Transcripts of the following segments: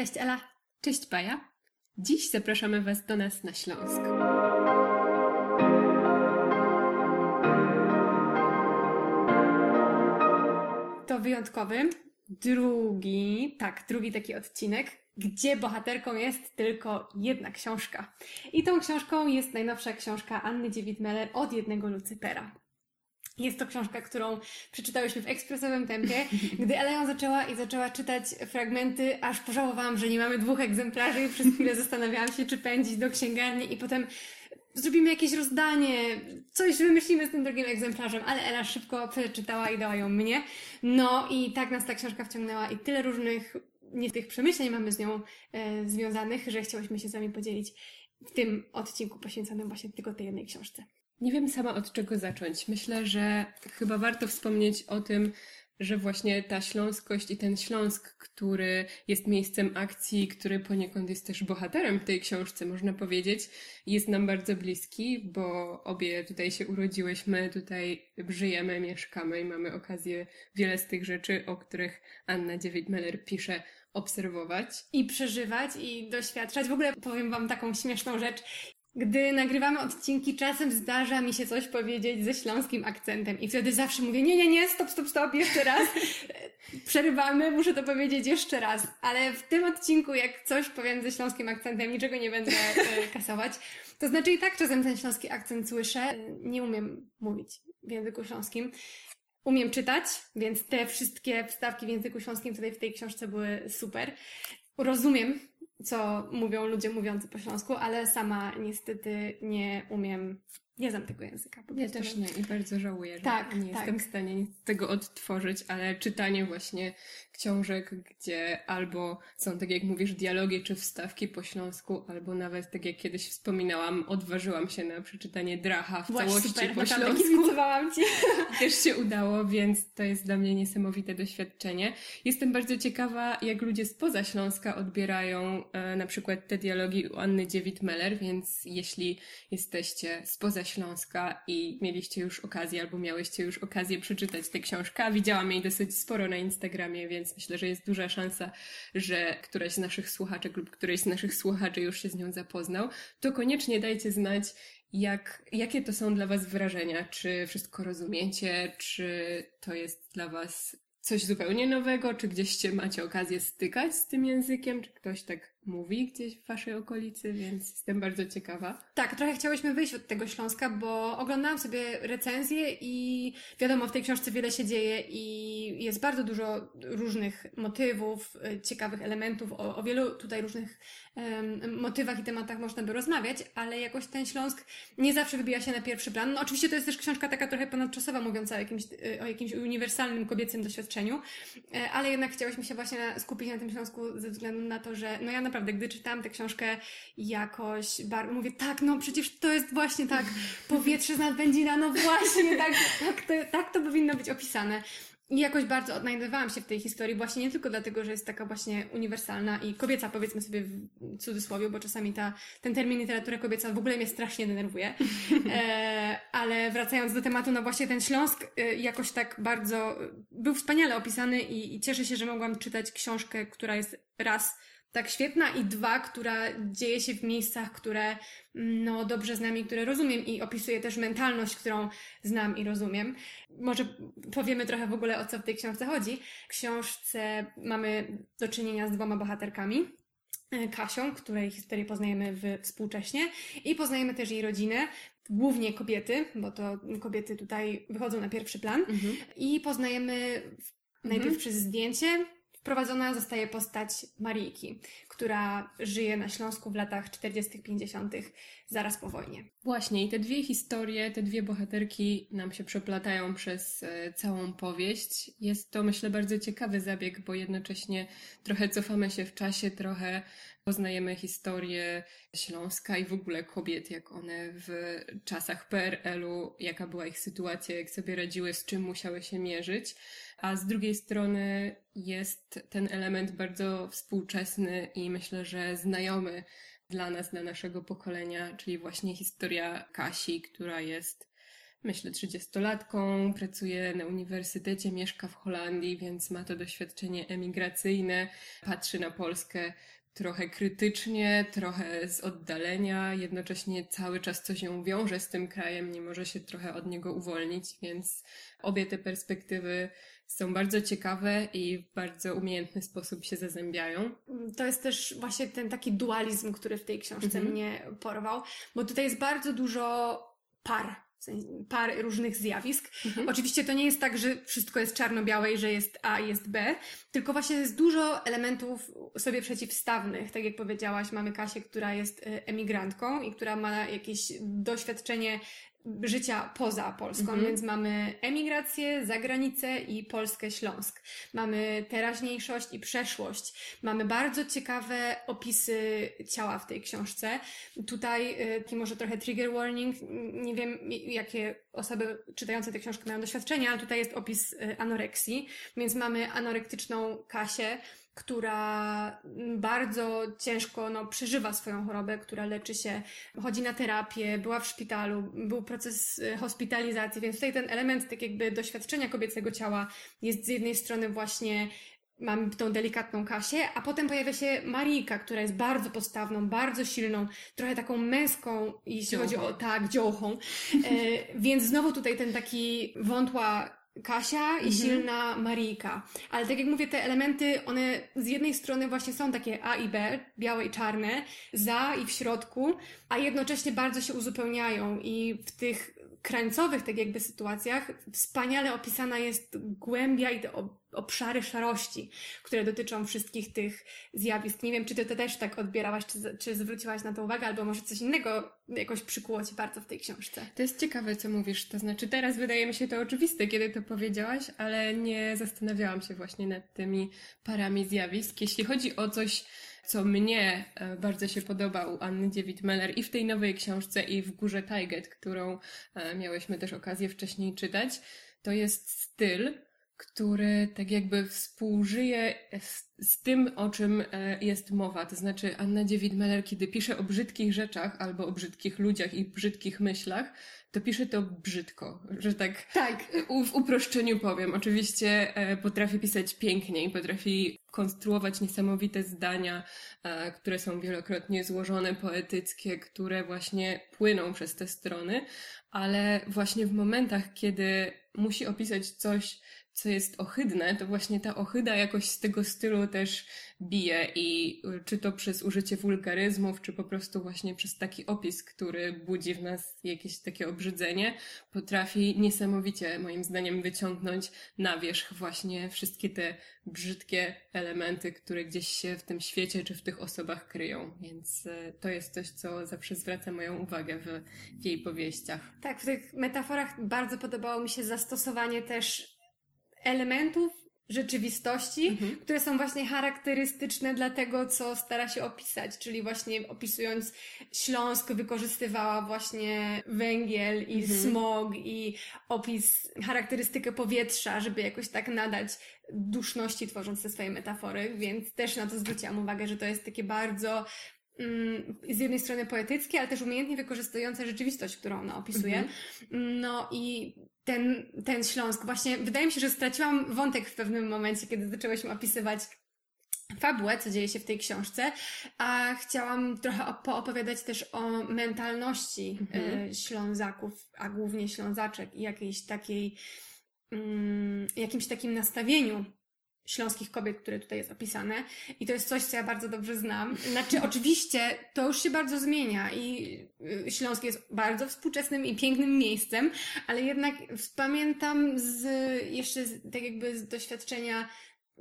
Cześć Ela. Cześć Paja. Dziś zapraszamy Was do nas na Śląsk. To wyjątkowy, drugi, tak, drugi taki odcinek, gdzie bohaterką jest tylko jedna książka. I tą książką jest najnowsza książka Anny Dziewit-Meller od jednego Lucypera. Jest to książka, którą przeczytałyśmy w ekspresowym tempie. Gdy Ela ją zaczęła i zaczęła czytać fragmenty, aż pożałowałam, że nie mamy dwóch egzemplarzy i przez chwilę zastanawiałam się, czy pędzić do księgarni i potem zrobimy jakieś rozdanie, coś wymyślimy z tym drugim egzemplarzem, ale Ela szybko przeczytała i dała ją mnie. No i tak nas ta książka wciągnęła i tyle różnych nie tych przemyśleń mamy z nią e, związanych, że chciałyśmy się z Wami podzielić w tym odcinku poświęconym właśnie tylko tej jednej książce. Nie wiem sama od czego zacząć. Myślę, że chyba warto wspomnieć o tym, że właśnie ta śląskość i ten Śląsk, który jest miejscem akcji, który poniekąd jest też bohaterem w tej książce, można powiedzieć, jest nam bardzo bliski, bo obie tutaj się urodziłyśmy, tutaj żyjemy, mieszkamy i mamy okazję wiele z tych rzeczy, o których Anna Dziewit-Meller pisze, obserwować. I przeżywać, i doświadczać. W ogóle powiem Wam taką śmieszną rzecz. Gdy nagrywamy odcinki, czasem zdarza mi się coś powiedzieć ze śląskim akcentem i wtedy zawsze mówię, nie, nie, nie, stop, stop, stop, jeszcze raz. Przerywamy, muszę to powiedzieć jeszcze raz. Ale w tym odcinku, jak coś powiem ze śląskim akcentem, niczego nie będę e, kasować. To znaczy i tak czasem ten śląski akcent słyszę. Nie umiem mówić w języku śląskim. Umiem czytać, więc te wszystkie wstawki w języku śląskim tutaj w tej książce były super. Rozumiem co mówią ludzie mówiący po śląsku, ale sama niestety nie umiem, nie znam tego języka. ja też nie i bardzo żałuję, że tak, nie tak. jestem w stanie tego odtworzyć, ale czytanie właśnie książek, gdzie albo są, tak jak mówisz, dialogi czy wstawki po śląsku, albo nawet, tak jak kiedyś wspominałam, odważyłam się na przeczytanie Dracha w całości super, po śląsku. Ci. Też się udało, więc to jest dla mnie niesamowite doświadczenie. Jestem bardzo ciekawa, jak ludzie spoza Śląska odbierają e, na przykład te dialogi u Anny Dziewit-Meller, więc jeśli jesteście spoza Śląska i mieliście już okazję, albo miałyście już okazję przeczytać tę książkę, widziałam jej dosyć sporo na Instagramie, więc myślę, że jest duża szansa, że któraś z naszych słuchaczek lub któryś z naszych słuchaczy już się z nią zapoznał, to koniecznie dajcie znać, jak, jakie to są dla Was wrażenia. Czy wszystko rozumiecie, czy to jest dla Was coś zupełnie nowego, czy gdzieście macie okazję stykać z tym językiem, czy ktoś tak mówi gdzieś w waszej okolicy, więc jestem bardzo ciekawa. Tak, trochę chciałyśmy wyjść od tego Śląska, bo oglądałam sobie recenzje i wiadomo, w tej książce wiele się dzieje i jest bardzo dużo różnych motywów, e, ciekawych elementów, o, o wielu tutaj różnych um, motywach i tematach można by rozmawiać, ale jakoś ten Śląsk nie zawsze wybija się na pierwszy plan. No oczywiście to jest też książka taka trochę ponadczasowa, mówiąca o jakimś, e, o jakimś uniwersalnym kobiecym doświadczeniu, e, ale jednak chciałyśmy się właśnie skupić na tym Śląsku ze względu na to, że no ja naprawdę, gdy czytałam tę książkę jakoś bardzo, mówię, tak, no przecież to jest właśnie tak, powietrze z nadbędzina, no właśnie, tak, tak, to, tak to powinno być opisane. I jakoś bardzo odnajdywałam się w tej historii, właśnie nie tylko dlatego, że jest taka właśnie uniwersalna i kobieca, powiedzmy sobie w cudzysłowie, bo czasami ta, ten termin literatura kobieca w ogóle mnie strasznie denerwuje. E, ale wracając do tematu, no właśnie ten Śląsk e, jakoś tak bardzo był wspaniale opisany i, i cieszę się, że mogłam czytać książkę, która jest raz tak świetna i dwa, która dzieje się w miejscach, które mm, no, dobrze znam i które rozumiem i opisuje też mentalność, którą znam i rozumiem. Może powiemy trochę w ogóle o co w tej książce chodzi. W książce mamy do czynienia z dwoma bohaterkami. E, Kasią, której historię poznajemy w, współcześnie i poznajemy też jej rodzinę, głównie kobiety, bo to kobiety tutaj wychodzą na pierwszy plan mhm. i poznajemy najpierw mhm. przez zdjęcie Wprowadzona zostaje postać Marijki, która żyje na Śląsku w latach 40-50, zaraz po wojnie. Właśnie, i te dwie historie, te dwie bohaterki nam się przeplatają przez e, całą powieść. Jest to, myślę, bardzo ciekawy zabieg, bo jednocześnie trochę cofamy się w czasie, trochę poznajemy historię Śląska i w ogóle kobiet, jak one w czasach PRL-u, jaka była ich sytuacja, jak sobie radziły, z czym musiały się mierzyć a z drugiej strony jest ten element bardzo współczesny i myślę, że znajomy dla nas, dla naszego pokolenia, czyli właśnie historia Kasi, która jest myślę, trzydziestolatką, pracuje na uniwersytecie, mieszka w Holandii, więc ma to doświadczenie emigracyjne, patrzy na Polskę trochę krytycznie, trochę z oddalenia, jednocześnie cały czas coś ją wiąże z tym krajem, nie może się trochę od niego uwolnić, więc obie te perspektywy są bardzo ciekawe i w bardzo umiejętny sposób się zazębiają. To jest też właśnie ten taki dualizm, który w tej książce mhm. mnie porwał, bo tutaj jest bardzo dużo par par różnych zjawisk. Mhm. Oczywiście to nie jest tak, że wszystko jest czarno-białe i że jest A i jest B, tylko właśnie jest dużo elementów sobie przeciwstawnych. Tak jak powiedziałaś, mamy Kasię, która jest e, emigrantką i która ma jakieś doświadczenie życia poza Polską, mhm. więc mamy emigrację, zagranicę i Polskę Śląsk. Mamy teraźniejszość i przeszłość. Mamy bardzo ciekawe opisy ciała w tej książce. Tutaj y, taki może trochę trigger warning. Nie wiem, jakie osoby czytające tę książkę mają doświadczenia, ale tutaj jest opis y, anoreksji, więc mamy anorektyczną Kasię, która bardzo ciężko no, przeżywa swoją chorobę, która leczy się, chodzi na terapię, była w szpitalu, był proces y, hospitalizacji, więc tutaj ten element tak jakby doświadczenia kobiecego ciała jest z jednej strony właśnie mamy tą delikatną Kasię, a potem pojawia się Marika, która jest bardzo postawną, bardzo silną, trochę taką męską, jeśli chodzi o tak, dziołchą. E, więc znowu tutaj ten taki wątła Kasia i mhm. silna Marika. Ale tak jak mówię, te elementy, one z jednej strony właśnie są takie A i B, białe i czarne, za i w środku, a jednocześnie bardzo się uzupełniają i w tych krańcowych tak jakby sytuacjach wspaniale opisana jest głębia i te obszary szarości, które dotyczą wszystkich tych zjawisk. Nie wiem, czy ty to też tak odbierałaś, czy, czy zwróciłaś na to uwagę, albo może coś innego jakoś przykuło ci bardzo w tej książce. To jest ciekawe, co mówisz. To znaczy, teraz wydaje mi się to oczywiste, kiedy to powiedziałaś, ale nie zastanawiałam się właśnie nad tymi parami zjawisk. Jeśli chodzi o coś, co mnie e, bardzo się podoba u Anny Dziewit-Meller i w tej nowej książce, i w Górze Tajget, którą e, miałyśmy też okazję wcześniej czytać, to jest styl, który tak jakby współżyje z, z, tym, o czym e, jest mowa. To znaczy Anna Dziewit-Meller, kiedy pisze o brzydkich rzeczach albo o brzydkich ludziach i brzydkich myślach, to pisze to brzydko, że tak, tak. W uproszczeniu powiem. Oczywiście e, potrafi pisać pięknie i potrafi konstruować niesamowite zdania, e, które są wielokrotnie złożone, poetyckie, które właśnie płyną przez te strony, ale właśnie w momentach, kiedy musi opisać coś, co jest ohydne, to właśnie ta ohyda jakoś z tego stylu też bije i y, czy to przez użycie wulgaryzmów, czy po prostu właśnie przez taki opis, który budzi w nas jakieś takie obrzydzenie, potrafi niesamowicie moim zdaniem wyciągnąć na wierzch właśnie wszystkie te brzydkie elementy, które gdzieś się w tym świecie czy w tych osobach kryją. Więc y, to jest coś, co zawsze zwraca moją uwagę w, w jej powieściach. Tak, w tych metaforach bardzo podobało mi się zastosowanie też elementów rzeczywistości, mhm. które są właśnie charakterystyczne dla tego, co stara się opisać, czyli właśnie opisując Śląsk wykorzystywała właśnie węgiel i mhm. smog i opis, charakterystykę powietrza, żeby jakoś tak nadać duszności tworząc te swoje metafory, więc też na to zwróciłam uwagę, że to jest takie bardzo z jednej strony poetyckie, ale też umiejętnie wykorzystujące rzeczywistość, którą ona opisuje. Mhm. No i ten, ten Śląsk. Właśnie wydaje mi się, że straciłam wątek w pewnym momencie, kiedy zaczęłyśmy opisywać fabułę, co dzieje się w tej książce, a chciałam trochę poopowiadać też o mentalności mhm. Y, Ślązaków, a głównie Ślązaczek i jakiejś takiej, mm, jakimś takim nastawieniu śląskich kobiet, które tutaj jest opisane. I to jest coś, co ja bardzo dobrze znam. Znaczy, oczywiście to już się bardzo zmienia i y, Śląsk jest bardzo współczesnym i pięknym miejscem, ale jednak pamiętam z, jeszcze z, tak jakby z doświadczenia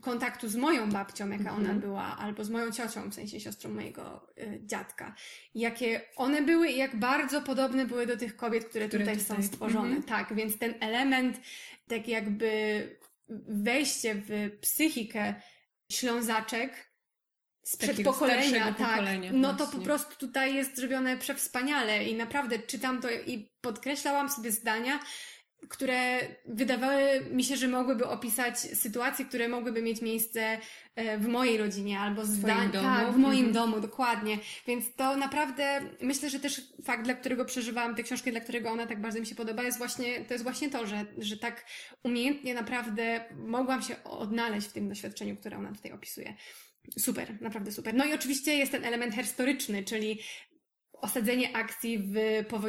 kontaktu z moją babcią, jaka ona mhm. była, albo z moją ciocią, w sensie siostrą mojego y, dziadka. Jakie one były i jak bardzo podobne były do tych kobiet, które, które tutaj, tutaj, są stworzone. Mhm. Tak, więc ten element tak jakby wejście w psychikę ślązaczek z przedpokolenia, tak, no to po prostu tutaj jest zrobione przewspaniale i naprawdę czytam to i podkreślałam sobie zdania, które wydawały mi się, że mogłyby opisać sytuacje, które mogłyby mieć miejsce e, w mojej rodzinie albo w zdań, domu. tak, w moim Mhm. domu, dokładnie. Więc to naprawdę, myślę, że też fakt, dla którego przeżywałam tę książkę, dla którego ona tak bardzo mi się podoba, jest właśnie, to jest właśnie to, że, że tak umiejętnie naprawdę mogłam się odnaleźć w tym doświadczeniu, które ona tutaj opisuje. Super, naprawdę super. No i oczywiście jest ten element historyczny, czyli osadzenie akcji w,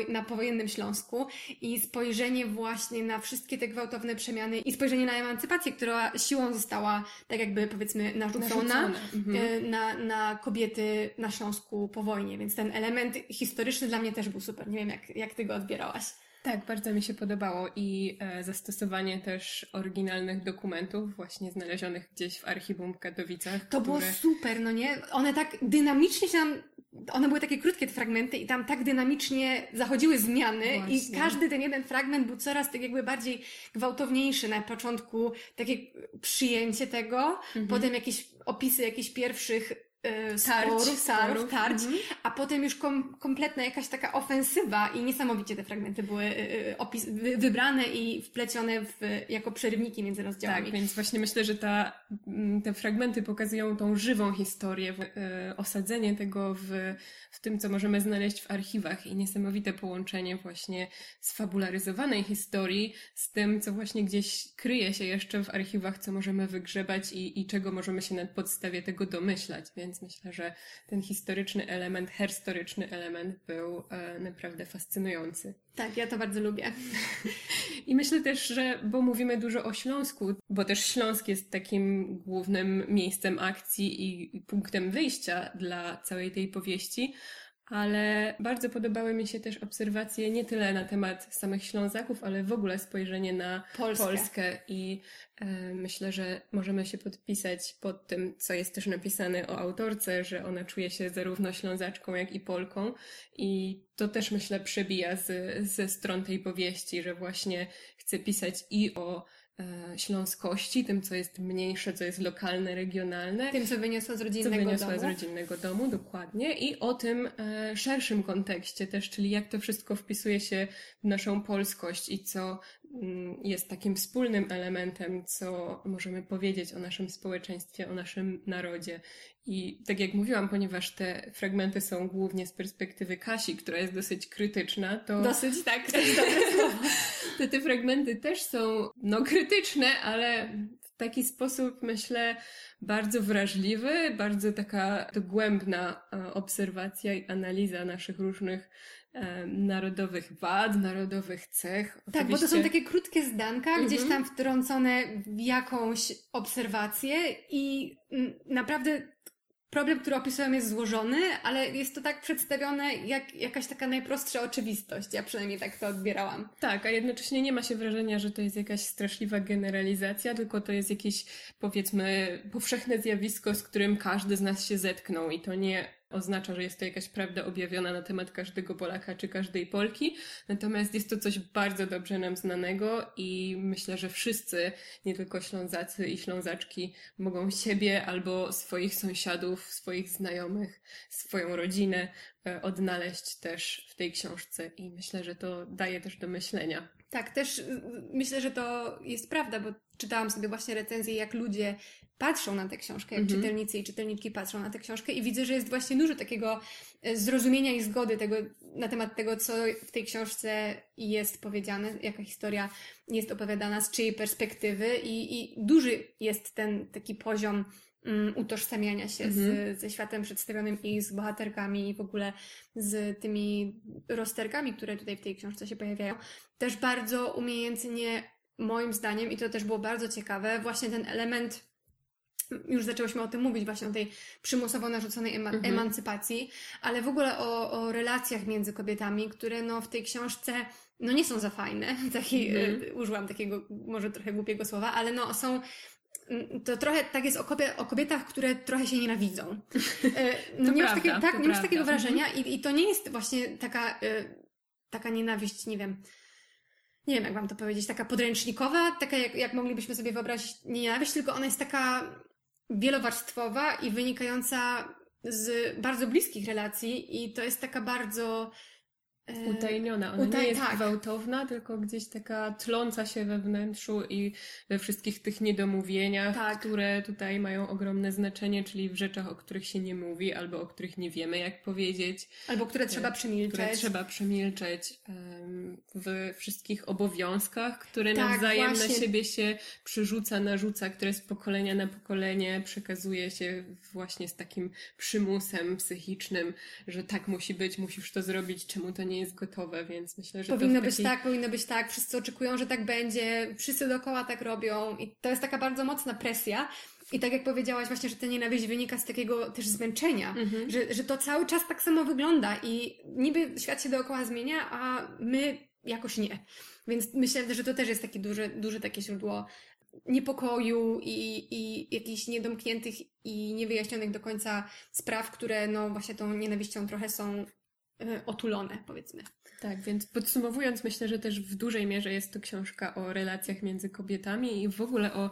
na powojennym Śląsku i spojrzenie właśnie na wszystkie te gwałtowne przemiany i spojrzenie na emancypację, która siłą została tak jakby powiedzmy narzucona, Narzucona. Mhm. e, na, na kobiety na Śląsku po wojnie, więc ten element historyczny dla mnie też był super. Nie wiem, jak, jak ty go odbierałaś. Tak, bardzo mi się podobało i e, zastosowanie też oryginalnych dokumentów, właśnie znalezionych gdzieś w archiwum w Katowicach. To było które- super, no nie? One tak dynamicznie się tam, one były takie krótkie te fragmenty i tam tak dynamicznie zachodziły zmiany i Właśnie. każdy ten jeden fragment był coraz tak jakby bardziej gwałtowniejszy. Na początku takie przyjęcie tego, Mhm. potem jakieś opisy jakichś pierwszych Tarć, sporów, starów, sporów. tarć, Mhm. a potem już kom, kompletna jakaś taka ofensywa i niesamowicie te fragmenty były e, e, opis, wy, wybrane i wplecione w, jako przerywniki między rozdziałami. Tak, więc właśnie myślę, że ta, mm, te fragmenty pokazują tą żywą historię, osadzenie tego w, w tym, co możemy znaleźć w archiwach i niesamowite połączenie właśnie sfabularyzowanej historii z tym, co właśnie gdzieś kryje się jeszcze w archiwach, co możemy wygrzebać i, i czego możemy się na podstawie tego domyślać. Więc myślę, że ten historyczny element, herstoryczny element był e, naprawdę fascynujący. tak, ja to bardzo lubię. I myślę też, że, bo mówimy dużo o Śląsku, bo też Śląsk jest takim głównym miejscem akcji i punktem wyjścia dla całej tej powieści, ale bardzo podobały mi się też obserwacje nie tyle na temat samych Ślązaków, ale w ogóle spojrzenie na Polskę. Polskę i e, myślę, że możemy się podpisać pod tym, co jest też napisane o autorce, że ona czuje się zarówno Ślązaczką, jak i Polką i to też myślę przebija z, ze stron tej powieści, że właśnie chce pisać i o śląskości, tym co jest mniejsze, co jest lokalne, regionalne, Tym, co wyniosła z co rodzinnego wyniosła domu. z rodzinnego domu, dokładnie, i o tym e, szerszym kontekście też, czyli jak to wszystko wpisuje się w naszą polskość i co jest takim wspólnym elementem, co możemy powiedzieć o naszym społeczeństwie, o naszym narodzie. I tak jak mówiłam, ponieważ te fragmenty są głównie z perspektywy Kasi, która jest dosyć krytyczna, to Dosyć, tak, to jest dobre słowo. te, te fragmenty też są no, krytyczne, ale w taki sposób myślę bardzo wrażliwy, bardzo taka dogłębna obserwacja i analiza naszych różnych narodowych wad, narodowych cech. Tak, bo to są Oczywiście- takie krótkie zdanka, Mhm. gdzieś tam wtrącone w jakąś obserwację i mm, naprawdę problem, który opisują jest złożony, ale jest to tak przedstawione jak jakaś taka najprostsza oczywistość. Ja przynajmniej tak to odbierałam. Tak, a jednocześnie nie ma się wrażenia, że to jest jakaś straszliwa generalizacja, tylko to jest jakieś, powiedzmy, powszechne zjawisko, z którym każdy z nas się zetknął i to nie oznacza, że jest to jakaś prawda objawiona na temat każdego Polaka czy każdej Polki, natomiast jest to coś bardzo dobrze nam znanego i myślę, że wszyscy, nie tylko Ślązacy i Ślązaczki, mogą siebie albo swoich sąsiadów, swoich znajomych, swoją rodzinę e, odnaleźć też w tej książce i myślę, że to daje też do myślenia. Tak, też y, myślę, że to jest prawda, bo czytałam sobie właśnie recenzje, jak ludzie patrzą na tę książkę, jak Mhm. czytelnicy i czytelniczki patrzą na tę książkę i widzę, że jest właśnie dużo takiego e, zrozumienia i zgody tego, na temat tego, co w tej książce jest powiedziane, jaka historia jest opowiadana, z czyjej perspektywy i, i duży jest ten taki poziom utożsamiania się Mhm. z, ze światem przedstawionym i z bohaterkami i w ogóle z tymi rozterkami, które tutaj w tej książce się pojawiają. Też bardzo umiejętnie, moim zdaniem, i to też było bardzo ciekawe, właśnie ten element już zaczęłyśmy o tym mówić, właśnie o tej przymusowo narzuconej ema- Mhm. emancypacji, ale w ogóle o, o relacjach między kobietami, które no w tej książce no nie są za fajne. Taki, Mhm. y, użyłam takiego może trochę głupiego słowa, ale no są mm, to trochę tak jest o, kobie, o kobietach, które trochę się nienawidzą. E, No nie masz, prawda, takiego, tak, to nie masz prawda. takiego wrażenia i, i to nie jest właśnie taka, y, taka nienawiść, nie wiem, nie wiem jak wam to powiedzieć, taka podręcznikowa, taka jak, jak moglibyśmy sobie wyobrazić nie nienawiść, tylko ona jest taka wielowarstwowa i wynikająca z bardzo bliskich relacji i to jest taka bardzo e, utajniona. Ona Utaj... nie jest tak. gwałtowna, tylko gdzieś taka tląca się we wnętrzu i we wszystkich tych niedomówieniach, tak. które tutaj mają ogromne znaczenie, czyli w rzeczach, o których się nie mówi, albo o których nie wiemy, jak powiedzieć. Albo które trzeba przemilczeć. Które trzeba przemilczeć w wszystkich obowiązkach, które tak, nawzajem właśnie. na siebie się przerzuca, narzuca, które z pokolenia na pokolenie przekazuje się właśnie z takim przymusem psychicznym, że tak musi być, musisz to zrobić, czemu to nie jest gotowe, więc myślę, że powinno być tak, powinno być tak, wszyscy oczekują, że tak będzie, wszyscy dookoła tak robią i to jest taka bardzo mocna presja. I tak jak powiedziałaś właśnie, że ta nienawiść wynika z takiego też zmęczenia, mhm. że, że to cały czas tak samo wygląda i niby świat się dookoła zmienia, a my jakoś nie. Więc myślę, że to też jest takie duże, duże takie źródło niepokoju i, i jakichś niedomkniętych i niewyjaśnionych do końca spraw, które no właśnie tą nienawiścią trochę są otulone, powiedzmy. Tak, więc podsumowując, myślę, że też w dużej mierze jest to książka o relacjach między kobietami i w ogóle o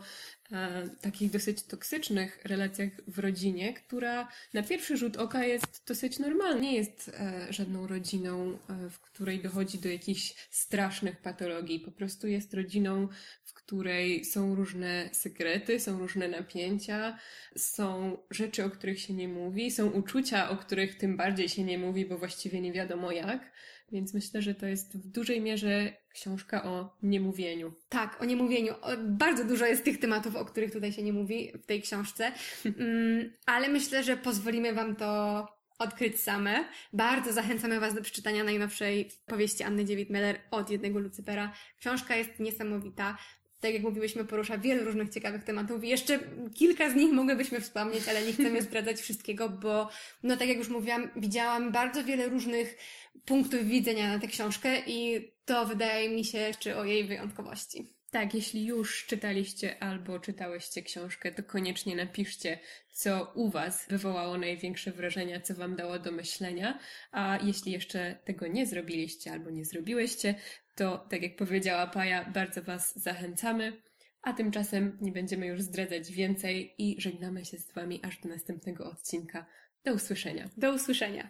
e, takich dosyć toksycznych relacjach w rodzinie, która na pierwszy rzut oka jest dosyć normalna. Nie jest e, żadną rodziną, e, w której dochodzi do jakichś strasznych patologii. Po prostu jest rodziną, w której są różne sekrety, są różne napięcia, są rzeczy, o których się nie mówi, są uczucia, o których tym bardziej się nie mówi, bo właściwie nie wiadomo jak. Więc myślę, że to jest w dużej mierze książka o niemówieniu. Tak, o niemówieniu. Bardzo dużo jest tych tematów, o których tutaj się nie mówi w tej książce, mm, ale myślę, że pozwolimy Wam to odkryć same. Bardzo zachęcamy Was do przeczytania najnowszej powieści Anny Dziewit-Meller od jednego Lucypera. Książka jest niesamowita tak jak mówiłyśmy, porusza wiele różnych ciekawych tematów i jeszcze kilka z nich mogłybyśmy wspomnieć, ale nie chcemy zdradzać wszystkiego, bo no tak jak już mówiłam, widziałam bardzo wiele różnych punktów widzenia na tę książkę i to wydaje mi się jeszcze o jej wyjątkowości. Tak, jeśli już czytaliście albo czytałyście książkę, to koniecznie napiszcie, co u Was wywołało największe wrażenia, co Wam dało do myślenia. A jeśli jeszcze tego nie zrobiliście albo nie zrobiłyście, to, tak jak powiedziała Paja, bardzo Was zachęcamy. A tymczasem nie będziemy już zdradzać więcej i żegnamy się z Wami aż do następnego odcinka. Do usłyszenia. Do usłyszenia.